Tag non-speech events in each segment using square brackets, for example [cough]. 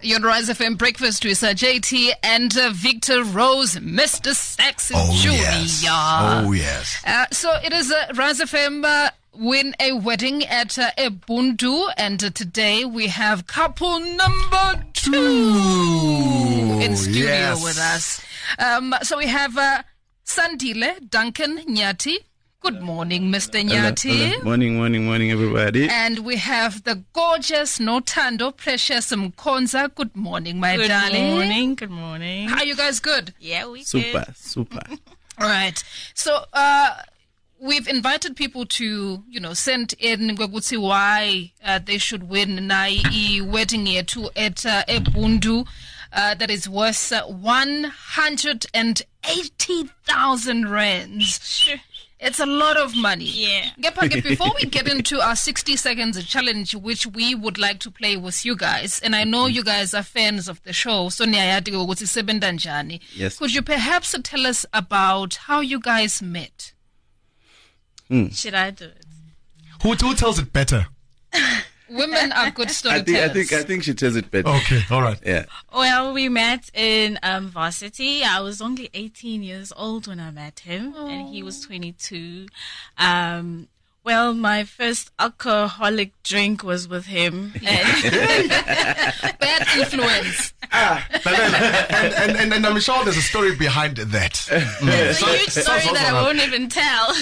Your Rise FM breakfast with uh, JT and uh, Victor Rose, Mr. Saxon Oh, Junior. yes. Oh, yes. Uh, so it is uh, Rise FM uh, win a wedding at uh, Ubuntu, and uh, today we have couple number two in studio yes. with us. Um, so we have uh, Sandile Duncan Nyati. Good morning, Mr. Nyati. Hello. Morning, morning, morning, everybody. And we have the gorgeous Nothando Precious Mkhonza. Good morning, my Good darling. morning. Good morning. How you guys good? Yeah, we Super, good. super. Super. All [laughs] right. So uh we've invited people to, you know, send in ngokuthi why uh, they should win na i wedding yethu at uh, Ebundu uh, that is worth uh, 180,000 rands. Sure. It's a lot of money. Yeah. Ngepha-ke, before we get into our 60 seconds challenge, which we would like to play with you guys, and I know you guys are fans of the show, so niyayati ukuthi isebenza njani. Yes. Could you perhaps tell us about how you guys met? Hmm. Should I do it? Who, who tells it better? [laughs] Women are good I storytellers. think, I think, I think she tells it better. Okay, all right. Yeah. Well, we met in um, varsity. I was only 18 years old when I met him, and he was 22. Um, well, my first alcoholic drink was with him. [laughs] Bad influence. and, and, and, and I'm sure there's a story behind that. [laughs] Mm. it's a huge story so- so- that I won't even tell.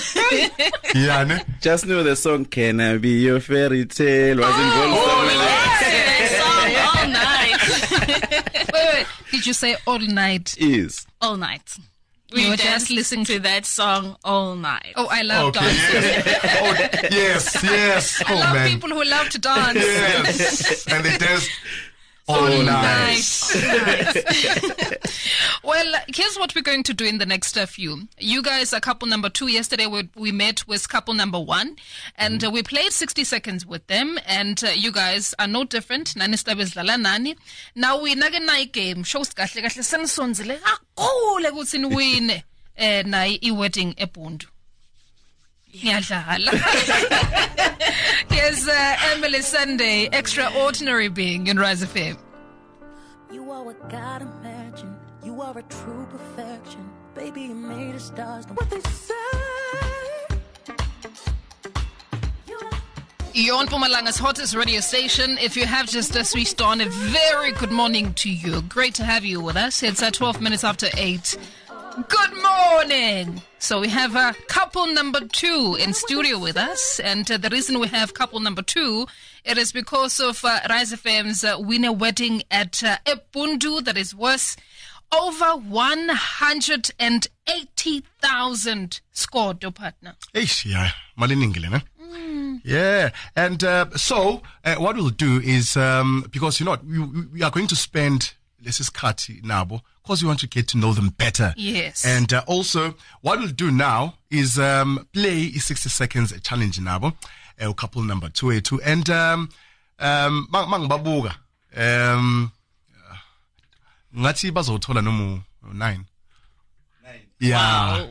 Yeah, ne? Just know the song "Can I Be Your Fairy Tale" was involved somewhere that song all night. [laughs] Wait, wait. Did you say all night? Is. all night. You were just danced listening to that song all night. Oh, I love Okay. dancing. [laughs] oh, yes, yes. I oh, love man. people who love to dance. Yes. and they dance all, All night. [laughs] [laughs] Well, here's what we're going to do in the next uh, few. You guys are couple number two. Yesterday we, we met with couple number one, and uh, we played 60 seconds with them. And uh, you guys are no different. Nani sitabe sidlala nani. Now we nake na game. Shows kahle kahle senisonzile kakhulu ukuthi niwine [laughs] eh na i-wedding ebundu. Ngiyadlala. [laughs] Here's uh, Emily Sunday, extraordinary being in Rise FM. You are what God imagined. You are a true perfection. Baby, you made of stars. What they say. Yon Mpumalanga's hottest radio station. If you have just uh, switched on, a very good morning to you. Great to have you with us. It's at 12 minutes after 8. Good morning. So we have uh, couple number two in studio with us. And uh, the reason we have couple number two, it is because of uh, Rise FM's uh, winner wedding at uh, Ebundu that is worth over 180,000 scored, your partner. Eish, yeah, maliningile, ne? Yeah, and uh, so uh, what we'll do is um, because you know we- we are going to spend this is Kati Nabo because we want to get to know them better. Yes. and uh, also what we'll do now is um, play a 60 seconds challenge Nabo, uh, couple number two A two, and um, um, mang mang babuga um, ngathi bazothola noma u- nine. Yeah.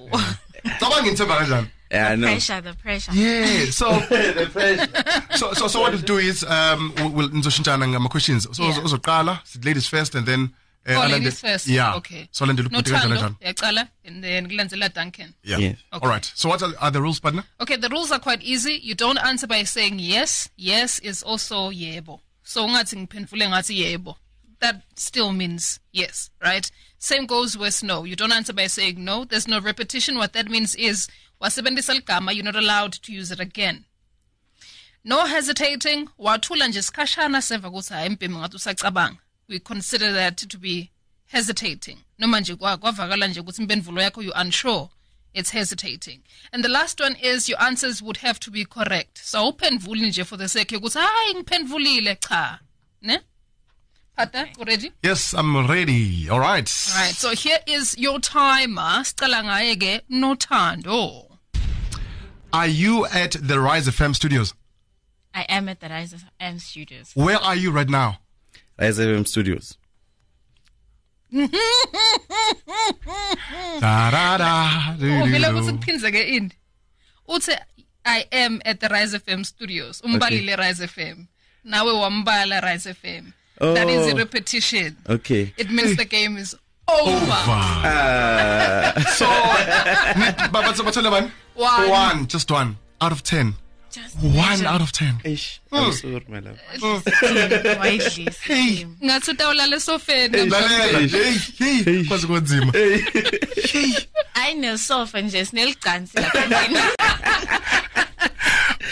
Cabanga ngithemba kanjani? Yeah, I know. Pressure, the pressure. Yeah. [laughs] So the pressure. so so so what we'll do is um we'll, we'll nizoshintshana ngama questions. So Yeah. uzoqala, ladies first and then uh, Oh, ladies first. Yeah. Okay. So Alande No uphuthi kanjani Tando, kanjani. yaqala, and then kulandzela Duncan. Yeah. Yes. All right. So what are, are the rules, partner? Okay, the rules are quite easy. You don't answer by saying yes. Yes is also yebo. So ungathi ngiphendule ngathi yebo. That still means yes, right? Same goes with no. You don't answer by saying no. There's no repetition. What that means is you're not allowed to use it again. No hesitating. We consider that to be hesitating. Noma nje you unsure. It's hesitating. And the last one is your answers would have to be correct. So uphendvuli nje for the sake yokuthi hayi ngiphendvulile cha. Ne? Pata, ready? Yes, I'm ready. All right. All right. So here is your timer. Sicala ngaye ke Nothando. Are you at the Rise FM studios? I am at the Rise of M Studios. Where are you right now? Rise FM Studios. Da, da, da, do, Oh, do, vele do. ukuthi kuphindze ke in. Uthi I am at the Rise FM studios. Umbalile Rise FM. Nawe wambala Rise FM. That is a Oh. repetition. Okay. It means the game is over. Ah. So, need- but but but One. one, just one out of ten. Just One out of ten. Ish. Hmm. I'm sorry, my love. widely. Hey, Ngathi utawulala esofeni. lalela. Hey, hey, kwazi kunzima. I know sofa nje sinelicansi lapha. [laughs]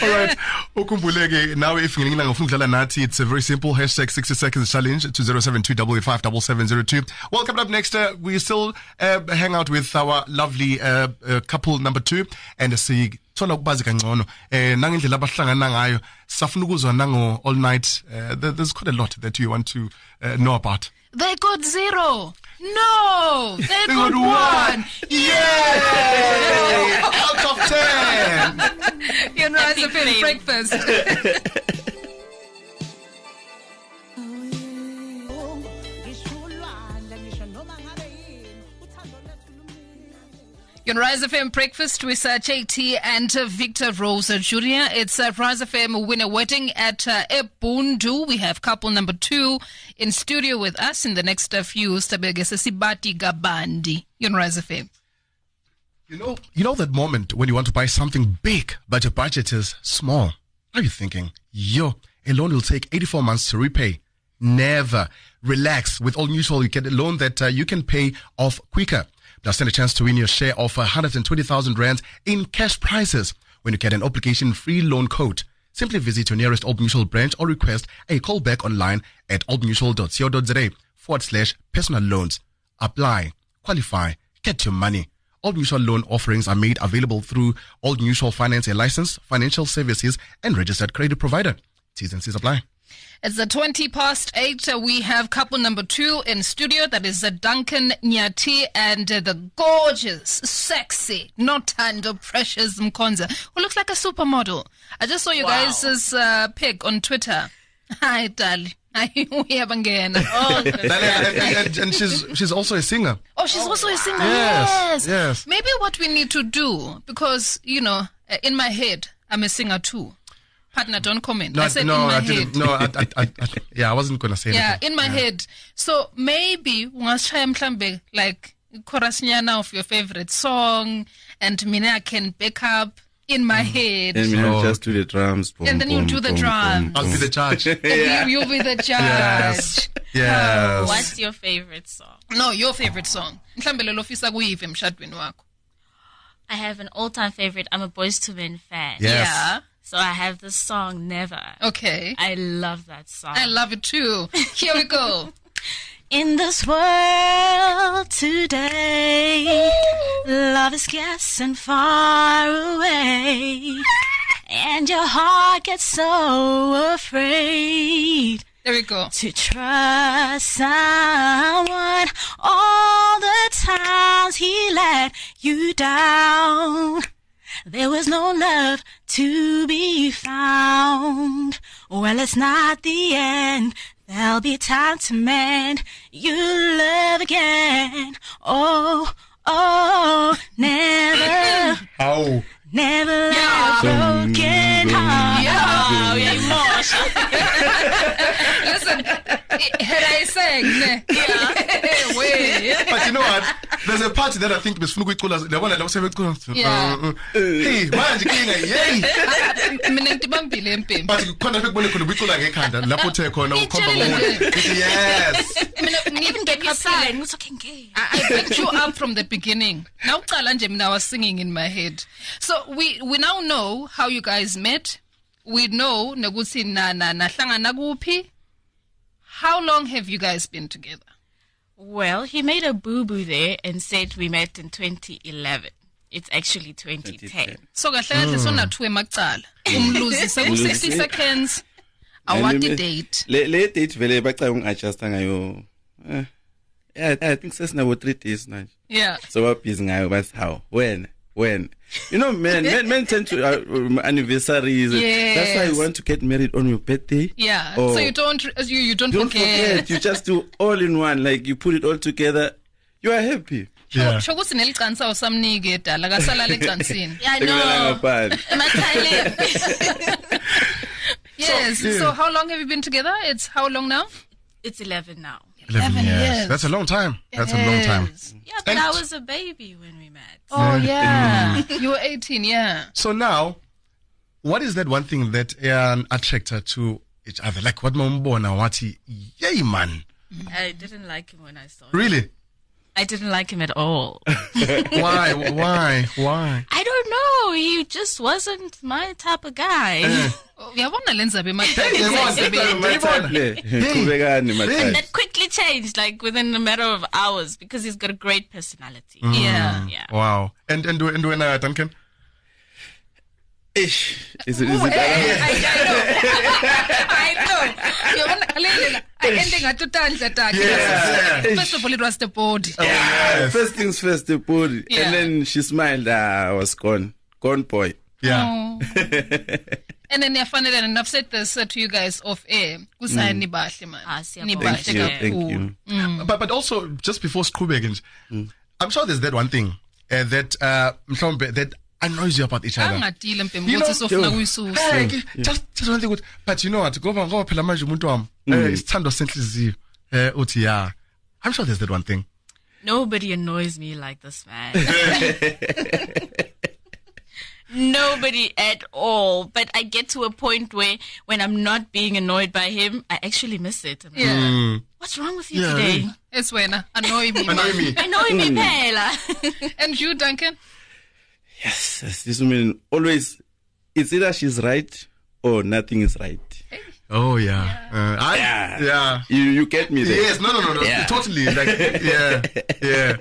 All right. [laughs] Ukhumbuleke nawe if ngelinye ilanga ufuna ukudlala nathi it's a very simple hashtag 60 seconds challenge to 0728857702. Well, coming up next uh, we still uh, hang out with our lovely uh, uh, couple number 2 and sithola ukubazi kangcono eh nangendlela abahlangana ngayo safuna ukuzwa nango all night uh, there, there's quite a lot that you want to uh, know about. They got zero. No, they, [laughs] They got, got one. one. Yay! [laughs] out of 10. You know, as a bit breakfast. [laughs] Your Rise FM breakfast with uh, JT and uh, Victor Rosa Jr. It's uh, Rise FM winner wedding at uh, Ebundu. We have couple number two in studio with us in the next uh, few. Stabegese Sibati Gabandi. Your Rise FM. You know, you know that moment when you want to buy something big, but your budget is small. Are you thinking, yo, a loan will take 84 months to repay? Never. Relax. With Old Mutual, you get a loan that uh, you can pay off quicker. Plus, stand a chance to win your share of 120,000 rands in cash prizes when you get an obligation-free loan quote. Simply visit your nearest Old Mutual branch or request a call back online at oldmutual.co.za forward slash personal loans. Apply, qualify, get your money. Old Mutual loan offerings are made available through Old Mutual Finance, a licensed financial services and registered credit provider. T's and C's apply. It's the 20 past 8. Uh, we have couple number two in studio. That is Duncan Nyati and uh, the gorgeous, sexy, not Thando Precious Mkhonza, who looks like a supermodel. I just saw you guys' uh, pic on Twitter. [laughs] Hi. [laughs] Hi, uyabangena. [laughs] Oh, and, and- she's she's also a singer. Oh, she's also a singer. Yes, Yes. yes. Maybe what we need to do, because, you know, in my head, I'm a singer too. Partner, don't comment. I said no, in my I head. didn't. No, I, I, I, I, yeah, I wasn't gonna say yeah anything. in my head so maybe ungashaya mhlambe like chorus nyana of your favorite song and mina I can back up in my mm. head And we No. just do the drums. boom, And then you do the boom, drums. boom, I'll be the judge. [laughs] And you, you'll be the judge yes, yes. What's your favorite song? no your favorite song mhlambe lelo ofisa kuyive emshadweni wakho I have an all-time favorite. I'm a Boyz II Men fan. Yes. yeah So I have the song Never. okay I love that song. I love it too here we go [laughs] In this world today, love is scarce and far away, and your heart gets so afraid there we go to trust someone. All the times he let you down, there was no love to be found. Well, it's not the end. There'll be time to mend. You love again. Oh, oh, never, How? never let a broken heart. Yeah. Oh, emotion. [laughs] listen [laughs] had I sang yeah [laughs] wait But you know what? There's a part that I think besifuna ukuyicula labona la usebecula. Yeah. Uh, uh, Hey, manje kinga yey. mina ngidibambile empembe But khona bekubone khona ubicula ngekhanda lapho uthe khona ukhomba Itshelile ngomuntu. nje. Ithi Yes. mina ngiyibhekapile It's okay, gay. I, I picked you up from the beginning. Now, uqala nje mina I was singing in my head. So we we now know how you guys met. We know nokuthi na na nahlangana kuphi. How long have you guys been together? Well, he made a boo boo there and said we met in 2011. It's actually 2010. So kahle kahle sonathu emacala. Umluzise [laughs] ku 60 seconds. Award the date. Le le date vele bacala ungadjusta ngayo. Eh, Yeah, I think sesinabo 3 days manje. Yeah. So we're busy ngayo but how? When? When? You know, men, men, men tend to uh, um, anniversaries. That's why you want to get married on your birthday. Yeah. Or So you don't you you don't, don't forget. forget. You just do all in one. Like you put it all together. You are happy. Yeah. Sho ukuthi nelicansa usamnike dala kasala lecansini. [laughs] Yeah, I know. ngaphandle. Am I Yes. yeah. So how long have you been together? It's how long now? It's 11 now. 11 years. That's a long time. That's a long time. Yeah, but And- I was a baby when we met. Oh, yeah. Mm. you were 18, yeah. So now, what is that one thing that an attractor to each other? Like what Mombona, what he, yay man. I didn't like him when I saw him. Really? I didn't like him at all. [laughs] Why? Why? Why? I don't know. He just wasn't my type of guy. Oh, uyabona le ndzabe Qhubekani mathanda. that quickly changed, like within a matter of hours, because he's got a great personality. Yeah. Yeah. Wow. And and and when uh, Duncan? Ish. Is it, is Oh, it I know. [laughs] Uyabona ngale ndlela ayende ngathi utandla. Yes. First of all, it was the body. Ah, First things first, the body. Yeah. And then she smiled. Ah, I was gone. Gone boy. Yeah. Oh. [laughs] And then niyafanele and I've said this uh, to you guys off air. Kusaya nibahle man. Ah. Nibahle Thank you. Thank kakhulu. you. But but also just before Skrubegan, I'm sure there's that one thing uh, that uh that annoys you about each other. Angadile mpembe You know, ukuthi sofuna Joe. kuyisusa. Hey, just just one thing but you know what ngoba ngoba phela manje umuntu wami eh isithando senhliziyo eh uthi yeah I'm sure there's that one thing Nobody annoys me like this man. [laughs] Nobody at all. But I get to a point where when I'm not being annoyed by him, I actually miss it. I'm like, Yeah. What's wrong with you Yeah, today? really. It's wena. Annoy me. annoy me Annoy me, Pela. And you, Duncan? Yes, yes, this woman always, it's either she's right or nothing is right. oh yeah uh, I, Yeah. yeah You, you get me there. yes no no no, no Yeah. totally like yeah yeah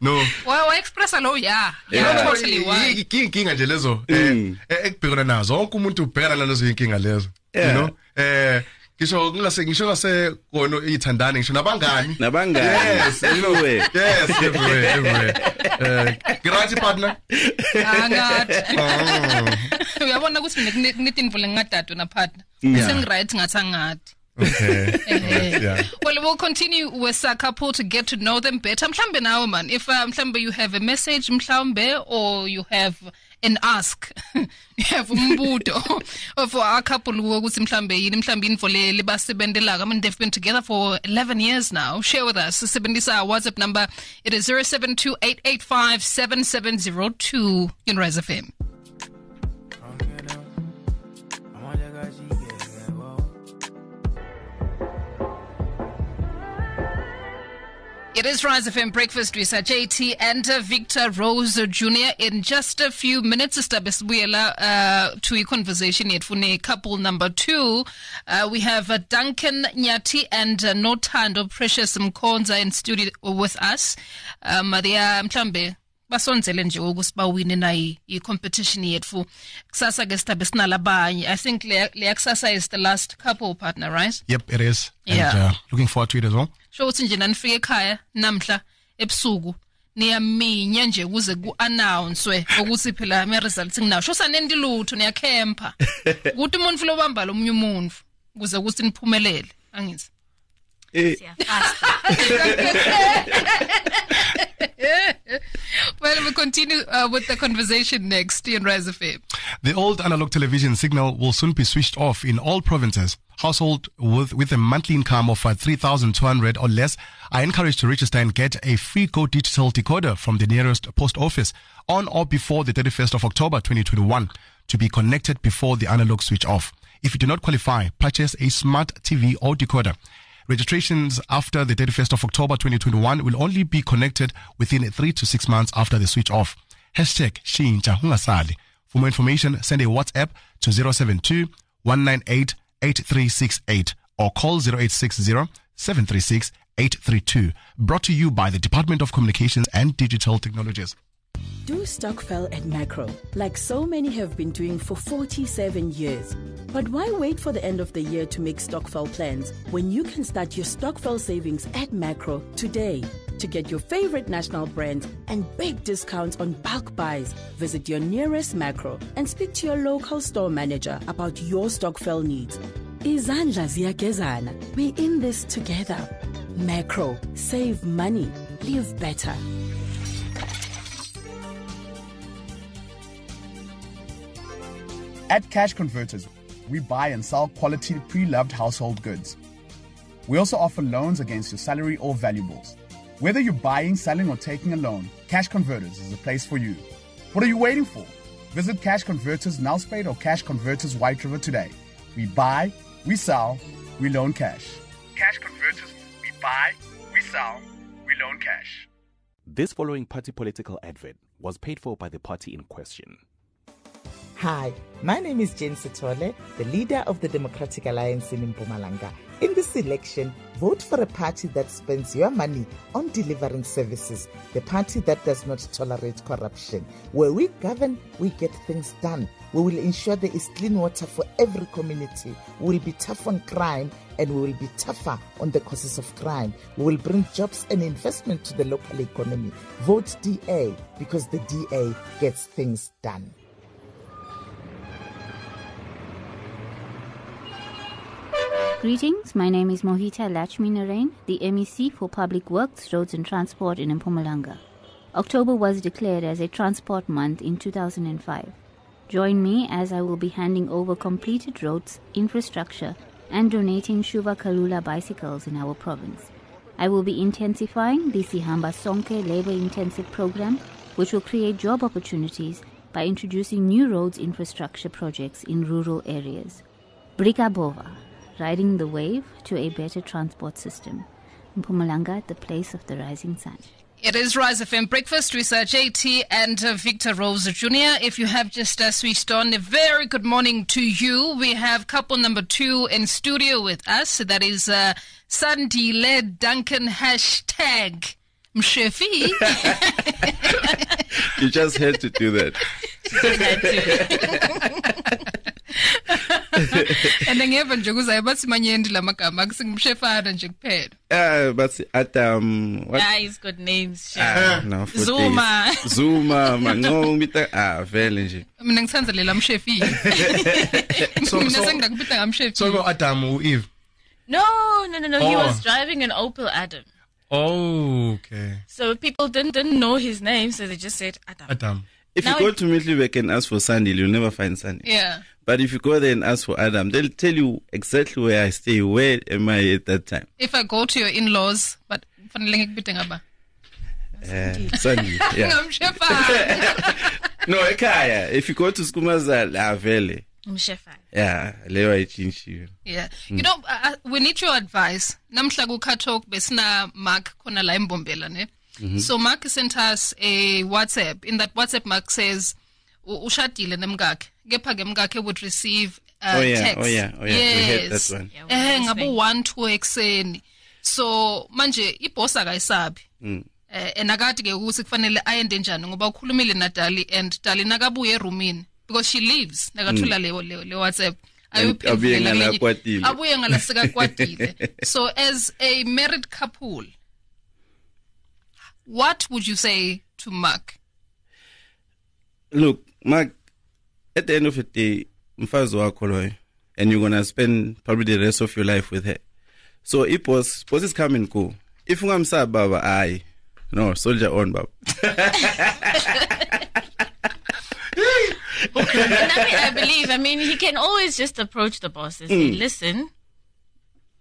no Why why express lo yeah. Yeah. Yeah, totally why. inkinga nje lezo eh eh, ekubhekana nazo wonke umuntu ubhekana nalezo inkinga lezo you Yeah. know eh ngisho ngase ngisho ngase kono ithandane ngisho nabangani Nabangani. yes you know Everywhere. yes everywhere everywhere eh great partner Angathi. [laughs] oh Uyabona ukuthi mina kunetinvo lengadadu na partner. Yeah. Sengiright ngathi angathi. Okay [laughs] yeah Well, we'll continue with a couple to get to know them better. Mhlambe nawe man, if uh, mhlambe you have a message mhlambe or you have an ask, [laughs] you have umbudo [laughs] for our couple ukuthi mhlambe yini mhlambe info le libasebenzelayo. I mean they've been together for 11 years now. Share with us. Sibenzisa our WhatsApp number. It is 0728857702 in Rise FM. It is Rise FM Breakfast with JT and uh, Victor Rose Jr. In just a few minutes, Stabesbuela uh, to a conversation yet for couple number two. Uh, we have uh, Duncan Nyati and uh, Nothando Precious Mkhonza in studio with us. Um, they are mhlambe basonzele nje ukuthi bawine na i-competition yethu. Kusasa ke sitabe sinalabanye i think leya kusasa is the last couple partner right? Yep it is. And Yeah. uh, looking forward to it as well. Sho ukuthi nje nanifike ekhaya namhla ebusuku niyaminya nje ukuze ku-announcwe ukuthi phela ama-results nginawo. Sho sanendi lutho niyakhempa. [laughs] Ukuthi umuntu fulo obamba lo munye umuntu ukuze ukuthi niphumelele. Angithi. Eh, [laughs] [laughs] well we'll continue uh, with the conversation next in Rise. The old analog television signal will soon be switched off in all provinces. Household with, with a monthly income of uh, 3,200 or less are encouraged to register and get a free Go Digital decoder from the nearest post office on or before the 31st of October 2021 to be connected before the analog switch off. If you do not qualify, purchase a smart TV or decoder. Registrations after the 31st of October 2021 will only be connected within three to six months after the switch off. Hashtag Shincha Hungasali. For more information, send a WhatsApp to 072 198 8368 or call 0860 736 832. Brought to you by the Department of Communications and Digital Technologies. Do Stokvel at Makro, like so many have been doing for 47 years. But why wait for the end of the year to make Stokvel plans when you can start your Stokvel savings at Makro today? To get your favorite national brands and big discounts on bulk buys, visit your nearest Makro and speak to your local store manager about your Stokvel needs. Izandla ziyagezana. We're in this together. Makro, save money, live better. At Cash Converters, we buy and sell quality pre loved household goods. We also offer loans against your salary or valuables. Whether you're buying, selling, or taking a loan, Cash Converters is the place for you. What are you waiting for? Visit Cash Converters Nelspruit or Cash Converters White River today. We buy, we sell, we loan cash. Cash Converters, we buy, we sell, we loan cash. This following party political advert was paid for by the party in question. Hi, my name is Jane Sithole, the leader of the Democratic Alliance in Mpumalanga. In this election, vote for a party that spends your money on delivering services, the party that does not tolerate corruption. Where we govern, we get things done. We will ensure there is clean water for every community. We will be tough on crime and we will be tougher on the causes of crime. We will bring jobs and investment to the local economy. Vote DA because the DA gets things done. Greetings, my name is Mohita Latchminarain, the MEC for Public Works, Roads and Transport in Mpumalanga. October was declared as a transport month in 2005. Join me as I will be handing over completed roads, infrastructure, and donating Shova Kalula bicycles in our province. I will be intensifying the Sihamba Sonke labor intensive program, which will create job opportunities by introducing new roads infrastructure projects in rural areas. Brika Bova, riding the wave to a better transport system. Mpumalanga, the place of the rising sun. It is Rise FM Breakfast with uh, JT and uh, Victor Rose Jr. If you have just uh, switched on, a very good morning to you. We have couple number two in studio with us. That is uh, Led Duncan hashtag Mshefi. [laughs] [laughs] you just had to do that. [laughs] [laughs] and ngeva nje kuzayo bathi manyendi la magama akusingumshefana nje kuphela uh, but Adam what yeah, he's got names ah, no, Zuma Zuma manqomita ah vele nje mina ngithanda lela mshefi [laughs] so mina sengakubita ngamshefi so no Adam u Eve no no no no oh. he was driving an Opel Adam Oh, okay. So people didn't didn't know his name, so they just said Adam. Adam. If now you go to Middelburg and ask for Sandy, you'll never find Sandy. Yeah. But if you go there and ask for Adam, they'll tell you exactly where I stay. Where am I at that time? If I go to your in-laws, but fanele ngikubite ngaba. Eh, Yeah. [laughs] [laughs] no, ekhaya. If you go to Skumaza, la vele. Umshefana. Yeah, leyo ayitshintshiwe. Yeah. Mm. You know, uh, we need your advice. Namhla ku Talk besina Mark khona la embombela ne. Mm-hmm. So Mark sent us a WhatsApp. In that WhatsApp, Mark says, ushadile nemkakhe kepha ke mkakhe would receive uh, oh, yeah, text. Oh yeah, oh yeah, yes. we heard that one. Eh ngabo 1 2 ekseni. So manje iboss akayisabi. Mm. Eh enakade ke ukuthi kufanele ayende njani ngoba ukhulumile naDali and Dali nakabuye eroomini because she leaves nakathula le le WhatsApp. abuye ngala kwatile abuye ngala sekakwatile [laughs] so as a married couple what would you say to Mark? Look, Mark, at the end of the day, mfazi wakho loyo, and you're gonna spend probably the rest of your life with her. So it was, boss is coming cool. If ungamsaba baba, aye. No, soldier on baba. [laughs] okay. I, mean, I believe, I mean, he can always just approach the boss and say, mm. listen,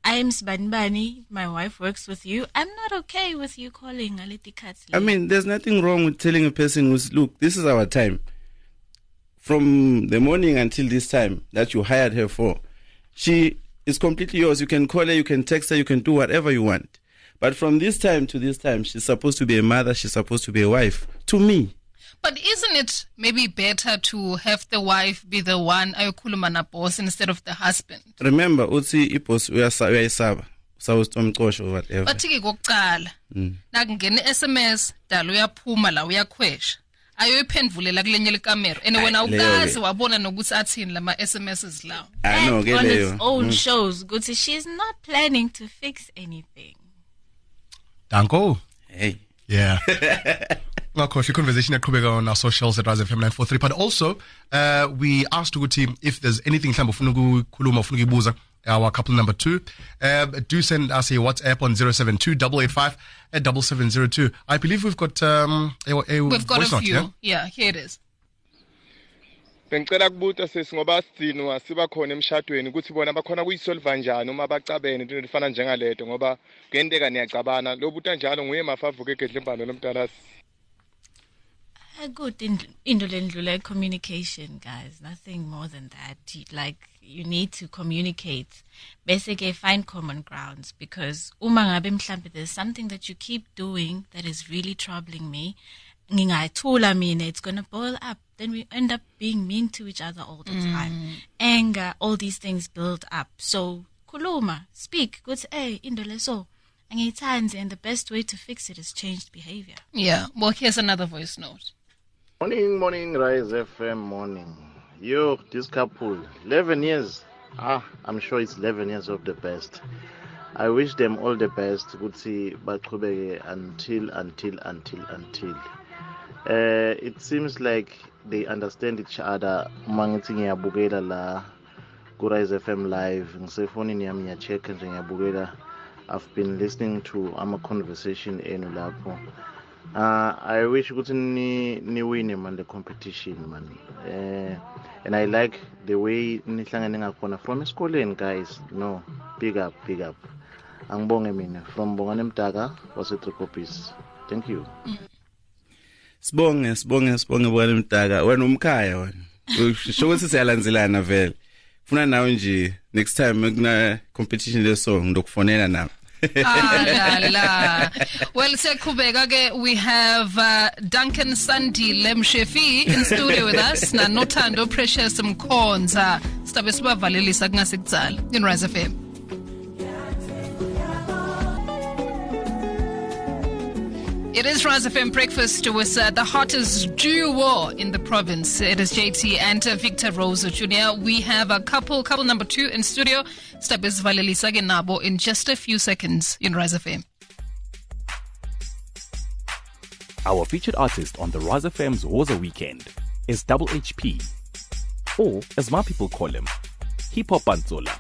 I'm Sbanbani. My wife works with you. I'm not okay with you calling Aliti Katzli. I mean, there's nothing wrong with telling a person who's, look, this is our time. From the morning until this time that you hired her for, she is completely yours. You can call her, you can text her, you can do whatever you want. But from this time to this time, she's supposed to be a mother, she's supposed to be a wife. To me. But isn't it maybe better to have the wife be the one ayokhuluma boss instead of the husband? Remember uthi iboss uyayisaba. Sawuthi umcosho whatever. Bathi ke kokuqala Mm. nakungena SMS dala uyaphuma la uyakhwesha. Ayoyiphendulela kulenye likamera and wena ukazi wabona nokuthi athini lama SMSs lawo ke on leyo. own shows, Guti, she's not planning to fix anything. Danko. Hey. Yeah. [laughs] ngakhohle conversation yaqhubeka on our socials at Rise FM 943 but also uh, we asked ukuthi if there's anything mhlawumbe ufuna ukukhuluma ufuna ukuyibuza our couple number two uh, do send us a WhatsApp on 072 885 at 7702 I believe we've got um, a, a we've got voice a note, few yeah? yeah here it is bengicela kubuta sesi ngoba sidinwa siba khona emshadweni ukuthi bona bakhona kuyisolva kanjani uma bacabene into efana njengaleto ngoba kuyenteka niyacabana lo buta njalo nguye mafavuke egedle imbalo lomntanasi A good in- into lendlula communication, guys. Nothing more than that. Like you need to communicate. Basically, find common grounds because uma ngabe mhlambe there's something that you keep doing that is really troubling me. ngingayithula mina it's going to boil up then we end up being mean to each other all the mm. time anger all these things build up so kuluma speak kuthi hey into leso angiyithandi and the best way to fix it is changed behavior Yeah. Well, here's another voice note. Morning, morning, Rise FM, morning. Yo, this couple, 11 years. Ah, I'm sure it's 11 years of the best. I wish them all the best. Ukuthi baqhubeke until, until, until, until. Uh, it seems like they understand each other. Uma ngithi la ku Rise FM live, ngisefonini yami ngiyachecka nje ngiyabukela. I've been listening to ama conversation enu lapho. Uh, I wish ukuthi ni ni win man the competition man. Uh, and I like the way nihlangene ngakhona from esikoleni guys. No, big up, big up. Angibonge mina from Bongane Mtaka wase Trikopis. Thank you. sibonge sibonge sibonge bwana mdaka wena umkhaya wena sho ukuthi siyalanzelana vele funa nawe nje next time kuna competition le song ndokufonela nawe ah, la, la. Well, siyaqhubeka ke we have uh, Duncan Sandile Mshefi in studio with us na Nothando Precious Mkhonza. Sitabe sibavalelisa kungasekudzala in Rise FM. It is Rise FM Breakfast with uh, the hottest duo in the province. It is JT and uh, Victor Rose Jr. We have a couple, couple number two in studio. Stabis Valelisa Genabo in just a few seconds in Rise FM. Our featured artist on the Rise FM's Woza Weekend is Double HP, or as my people call him, Hip Hop Banzola.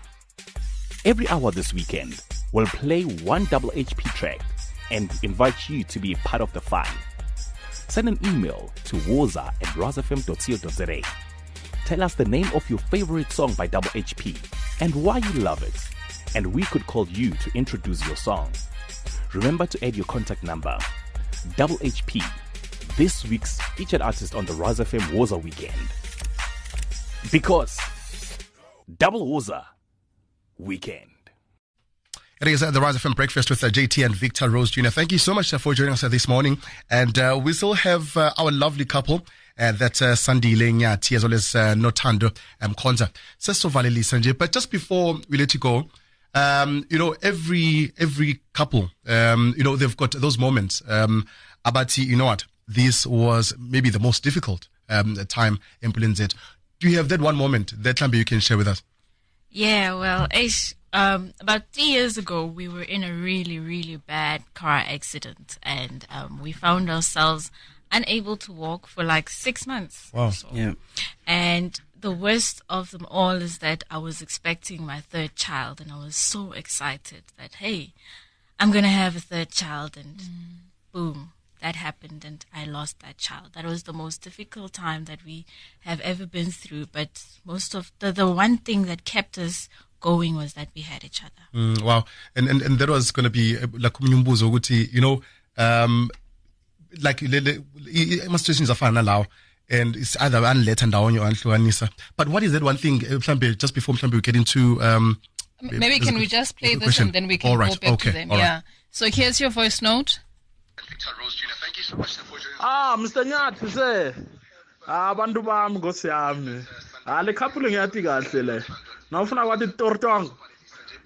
Every hour this weekend, we'll play one Double HP track and invite you to be a part of the fun. Send an email to woza at risefm.co.za. Tell us the name of your favorite song by Double HP and why you love it, and we could call you to introduce your song. Remember to add your contact number. Double HP, this week's featured artist on the Rise FM Woza weekend. Because Double Woza Weekend. It is uh, the Rise FM Breakfast with uh, JT and Victor Rose Jr. Thank you so much uh, for joining us uh, this morning. And uh, we still have uh, our lovely couple. Uh, that's uh, Sandile Nyati as well as uh, Nothando um, Konza. Sanjay. But just before we let you go, um, you know, every every couple, um, you know, they've got those moments. Um, Abati, you know what? This was maybe the most difficult um, time in Pulinzet. Do you have that one moment that Lambi you can share with us? Yeah, well, Ish, um, about three years ago, we were in a really, really bad car accident, and um, we found ourselves unable to walk for like six months. Wow. Yeah. And the worst of them all is that I was expecting my third child, and I was so excited that, hey, I'm going to have a third child, and boom, that happened, and I lost that child. That was the most difficult time that we have ever been through, but most of the, the one thing that kept us going was that we had each other. Mm, wow. And, and and that was going to be uh, like umnyumbuzo you know um like le- le- i- i- ama situations afana nalawo and it's either aniletha ndawonye or anihlukanisa but what is that one thing uh, just before mhlambe we get into um Maybe can we just play this question? and then we can All right, go back okay, to them. all right. Yeah. So here's your voice note. Ah, Mr. Nyathi se. Ah, abantu bami Nkosi yami. Ah, le couple ngiyathi kahle le. Nawufuna kwathi tortong.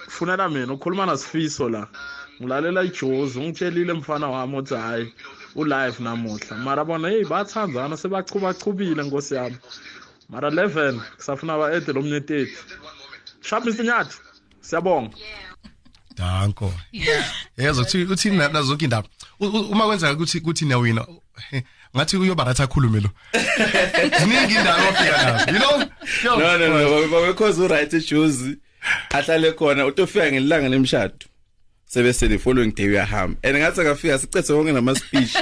Funela mina ukhuluma nasifiso la. Ngilalela iJozi ungitshelile mfana wami uthi hayi ulive namuhla. Mara bona hey bathandzana sebachuba chubile Nkosi yami. Mara 11 kusafuna ba ede lo mneteti. Sharp Mr. Nyathi. Siyabonga. danko Yeah. yezo uthi uthi na- nazo zonke indaba U- u- uma kwenzeka ukuthi kuthi nawina he, ngathi uyoba ngathi akhulume lo ziningi indaba ofika nazo you know? Yo, no no no because uright ejuzi ahlale khona utofika ngelanga lemshado sebese the following day uyahamba. And ngathi akafika sicethe wonke nama speech [laughs]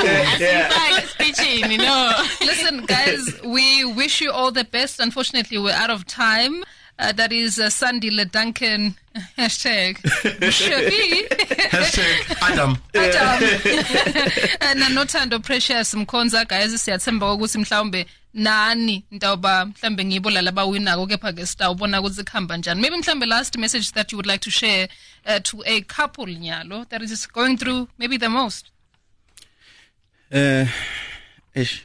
Asifake speechini, no. Listen, guys, we wish you all the best. Unfortunately, we're out of time. Uh, that is uh, Sandy Le Duncan. [laughs] Hashtag. Shabi [laughs] Hashtag Adam. Adam. [laughs] Nanothando precious mkhonza guys siyathemba ukuthi mhlawumbe nani ndawuba mhlawumbe ngibo la labawinako kepha ke sitawubona ukuthi kuhamba njani. Maybe mhlawumbe last message that you would like to share uh, to a couple nyalo that is going through maybe the most. Uh ish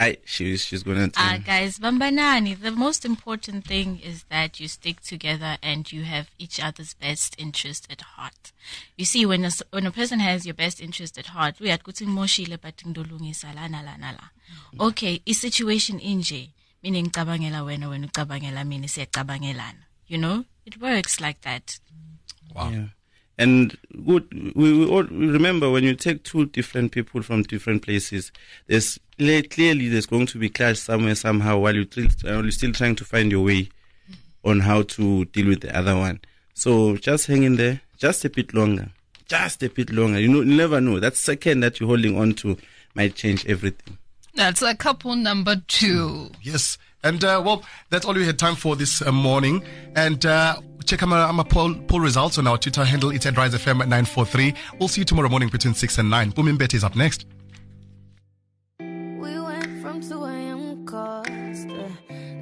I she's she's gonna tell Uh, guys, Bambanani, the most important thing is that you stick together and you have each other's best interest at heart. You see, when a, s- when a person has your best interest at heart, we are kuting moshile batingdolungisa lana lana la. Okay, is situation inje, meaning ngicabangela wena wena ucabangela mina siyacabangelana. You know? It works like that. Wow. Yeah. And good, we, we all remember when you take two different people from different places, there's clearly there's going to be clash somewhere somehow while you're, still- while you're still trying to find your way on how to deal with the other one. So just hang in there, just a bit longer, just a bit longer. You know, you never know. That second that you're holding on to might change everything. that's a couple number two Yes. And uh, well, that's all we had time for this uh, morning. And uh, check out our, poll, poll results on our Twitter handle. It's at Rise FM at 943. We'll see you tomorrow morning between 6 and 9. Boom Betty is up next. We went from 2 a.m. calls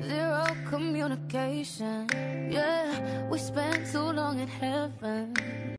zero communication. Yeah, we spent too long in heaven.